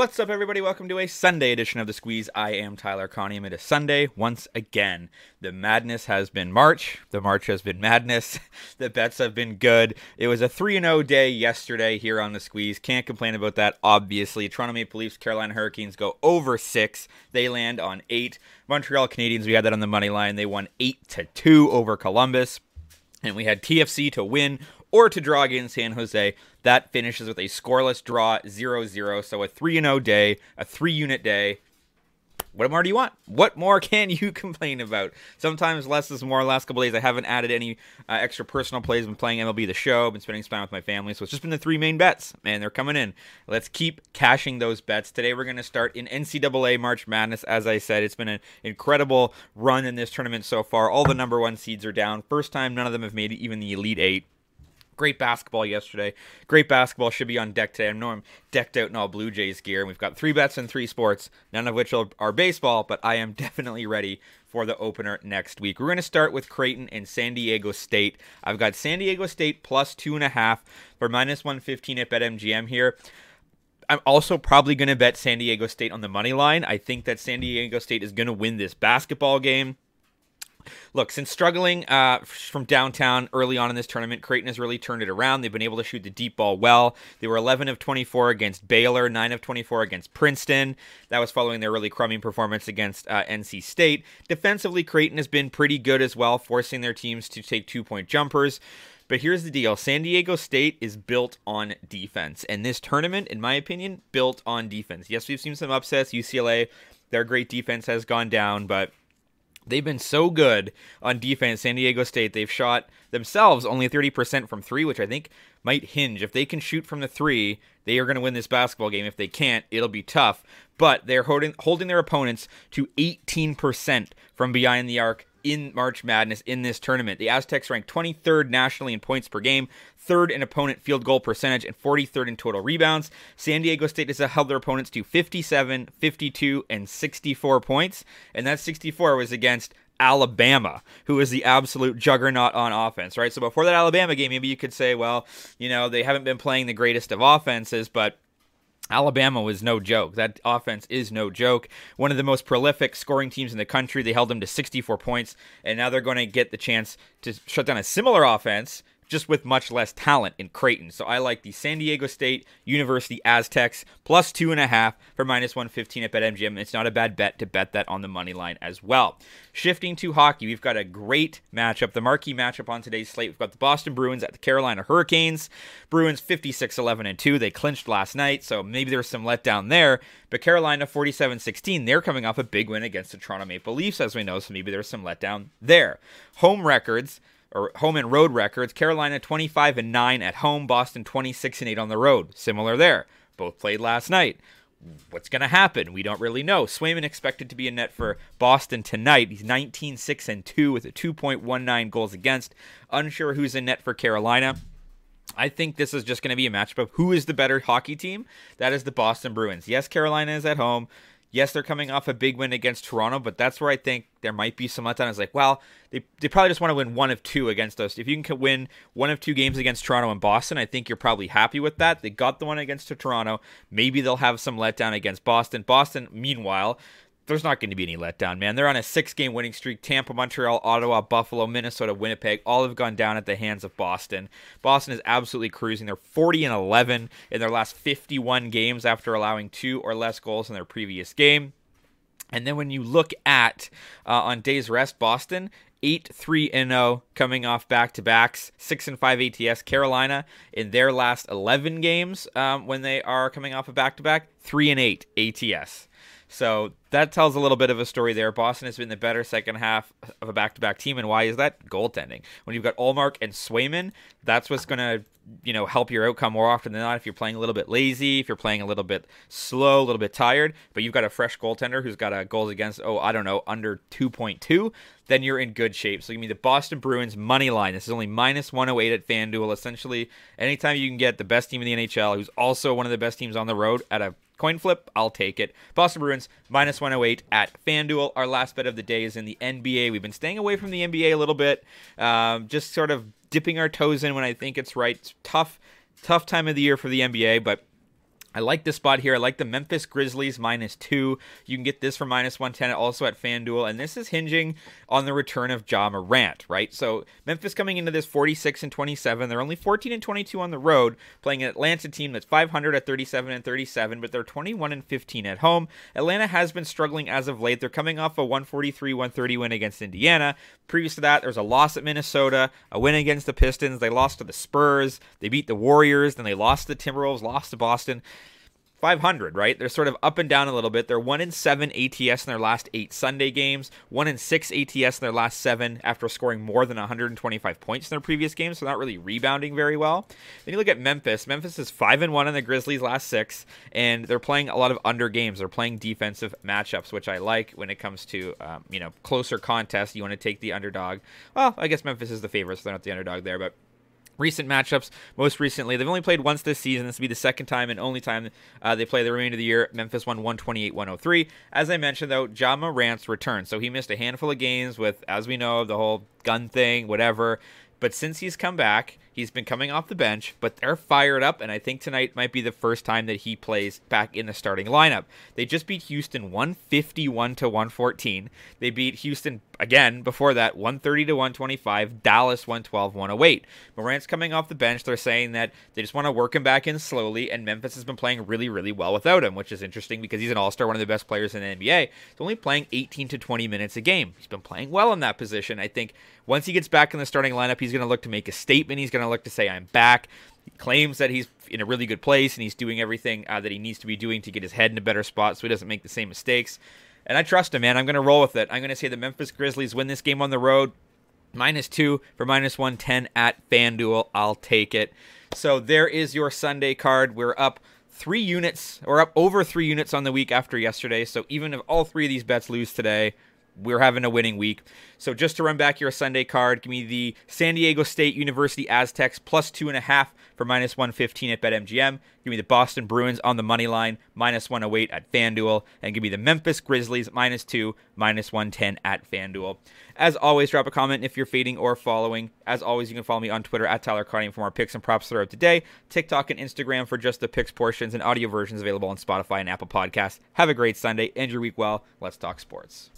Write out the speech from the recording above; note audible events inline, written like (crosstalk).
What's up, everybody? Welcome to a Sunday edition of The Squeeze. I am Tyler Conium. It is Sunday once again. The madness has been March. The March has been madness. (laughs) The bets have been good. It was a 3 0 day yesterday here on The Squeeze. Can't complain about that, obviously. Toronto Maple Leafs, Carolina Hurricanes go over six. They land on eight. Montreal Canadiens, we had that on the money line. They won 8 to 2 over Columbus. And we had TFC to win or to draw against San Jose. That finishes with a scoreless draw 0 0. So a 3 0 day, a three unit day. What more do you want? What more (laughs) can you complain about? Sometimes less is more. Last couple days, I haven't added any uh, extra personal plays. Been playing MLB The Show. Been spending time with my family. So it's just been the three main bets, and they're coming in. Let's keep cashing those bets. Today, we're going to start in NCAA March Madness. As I said, it's been an incredible run in this tournament so far. All the number one seeds are down. First time none of them have made even the Elite Eight. Great basketball yesterday. Great basketball should be on deck today. I know I'm decked out in all Blue Jays gear, and we've got three bets in three sports, none of which are baseball, but I am (laughs) definitely ready for the opener next week. We're going to start with Creighton and San Diego State. I've got San Diego State plus two and a half for minus 115 at BetMGM here. I'm also probably going to bet San Diego State on the money line. I think that San Diego State is going to win this basketball game. Look, since struggling uh, from downtown early on in this tournament, Creighton has really turned it around. They've been able to shoot the deep ball well. They were 11 of 24 against Baylor, 9 of 24 against Princeton. That was following their really crummy performance against uh, NC State. Defensively, Creighton has been pretty good as well, forcing their teams to take two point jumpers. But here's the deal San Diego State is built on defense. And this tournament, in my opinion, built on defense. Yes, we've seen some upsets. UCLA, their great defense has gone down, but They've been so good on defense, San Diego State. They've shot themselves only 30% from three, which I think might hinge. If they can shoot from the three, they are going to win this basketball game. If they can't, it'll be tough. But they're holding, holding their opponents to 18% from behind the arc in March Madness in this tournament. The Aztecs ranked 23rd nationally in points per game, third in opponent field goal percentage, and 43rd in total rebounds. San Diego State has held their opponents to 57, 52, and 64 points, and that 64 was against Alabama, who is the absolute juggernaut on offense, right? So before that Alabama game, maybe you could say, well, you know, they haven't been playing the greatest of offenses, but Alabama was no joke. That offense is no joke. One of the most prolific scoring teams in the country. They held them to 64 points, and now they're going to get the chance to shut down a similar offense just with much less talent in Creighton. So I like the San Diego State University Aztecs plus two and a half for minus 115 at BetMGM. It's not a bad bet to bet that on the money line as well. Shifting to hockey, we've got a great matchup. The marquee matchup on today's slate, we've got the Boston Bruins at the Carolina Hurricanes. Bruins 56 11 and 2. They clinched last night, so maybe there's some letdown there. But Carolina 47 16, they're coming off a big win against the Toronto Maple Leafs, as we know, so maybe there's some letdown there. Home records or home and road records. Carolina 25 and 9 at home, Boston 26 and 8 on the road. Similar there. Both played last night. What's going to happen? We don't really know. Swayman expected to be in net for Boston tonight. He's 19 6 and 2 with a 2.19 goals against. Unsure who's in net for Carolina. I think this is just going to be a matchup of who is the better hockey team. That is the Boston Bruins. Yes, Carolina is at home. Yes, they're coming off a big win against Toronto, but that's where I think there might be some letdown. It's like, well, they, they probably just want to win one of two against us. If you can win one of two games against Toronto and Boston, I think you're probably happy with that. They got the one against Toronto. Maybe they'll have some letdown against Boston. Boston, meanwhile, there's not going to be any letdown, man. They're on a six game winning streak. Tampa, Montreal, Ottawa, Buffalo, Minnesota, Winnipeg, all have gone down at the hands of Boston. Boston is absolutely cruising. They're 40 and 11 in their last 51 games after allowing two or less goals in their previous game. And then when you look at uh, on days rest, Boston eight three and zero oh, coming off back to backs, six and five ATS. Carolina in their last eleven games um, when they are coming off a back to back, three and eight ATS. So that tells a little bit of a story there. Boston has been the better second half of a back-to-back team, and why is that? Goaltending. When you've got Ullmark and Swayman, that's what's going to you know help your outcome more often than not. If you're playing a little bit lazy, if you're playing a little bit slow, a little bit tired, but you've got a fresh goaltender who's got a goals against oh I don't know under 2.2, then you're in good shape. So give me the Boston Bruins money line. This is only minus 108 at FanDuel. Essentially, anytime you can get the best team in the NHL, who's also one of the best teams on the road at a Coin flip, I'll take it. Boston Bruins minus 108 at FanDuel. Our last bet of the day is in the NBA. We've been staying away from the NBA a little bit, um, just sort of dipping our toes in when I think it's right. It's tough, tough time of the year for the NBA, but I like this spot here. I like the Memphis Grizzlies minus two. You can get this for minus 110 also at FanDuel. And this is hinging on the return of Ja Morant, right? So Memphis coming into this 46 and 27. They're only 14 and 22 on the road, playing an Atlanta team that's 500 at 37 and 37, but they're 21 and 15 at home. Atlanta has been struggling as of late. They're coming off a 143 130 win against Indiana. Previous to that, there was a loss at Minnesota, a win against the Pistons. They lost to the Spurs. They beat the Warriors. Then they lost to the Timberwolves, lost to Boston. 500, right? They're sort of up and down a little bit. They're 1 in 7 ATS in their last 8 Sunday games, 1 in 6 ATS in their last 7 after scoring more than 125 points in their previous games, so not really rebounding very well. Then you look at Memphis. Memphis is 5 and 1 in the Grizzlies last 6 and they're playing a lot of under games. They're playing defensive matchups, which I like when it comes to um, you know, closer contests. You want to take the underdog. Well, I guess Memphis is the favorite, so they're not the underdog there, but recent matchups. Most recently, they've only played once this season. This will be the second time and only time uh, they play the remainder of the year. Memphis won 128 103. As I mentioned, though, Ja Morant's return. So he missed a handful of games with, as we know, the whole gun thing, whatever. But since he's come back, he's been coming off the bench, but they're fired up, and I think tonight might be the first time that he plays back in the starting lineup. They just beat Houston 151 to 114. They beat Houston again before that 130 to 125 dallas 112 108 morant's coming off the bench. They're saying that they just want to work him back in slowly and memphis has been playing really really well without him which is interesting because he's an all-star one of the best players in the nba he's only playing 18 to 20 minutes a game. He's been playing well in that position i think. Once he gets back in the starting lineup he's going to look to make a statement. He's going to look to say i'm back. He claims that he's in a really good place and he's doing everything uh, that he needs to be doing to get his head in a better spot so he doesn't make the same mistakes and I trust him, man. I'm going to roll with it. I'm going to say the Memphis Grizzlies win this game on the road. Minus two for minus 110 at FanDuel. I'll take it. So there is your Sunday card. We're up three units, or up over three units on the week after yesterday. So even if all three of these bets lose today, we're having a winning week. So just to run back your Sunday card, give me the San Diego State University Aztecs plus two and a half for minus 115 at BetMGM. Give me the Boston Bruins on the money line, minus 108 at FanDuel. And give me the Memphis Grizzlies, minus two, minus 110 at FanDuel. As always, drop a comment if you're fading or following. As always, you can follow me on Twitter at Tyler Conium for more picks and props throughout the day. TikTok and Instagram for just the picks portions and audio versions available on Spotify and Apple Podcasts. Have a great Sunday. End your week well. Let's talk sports.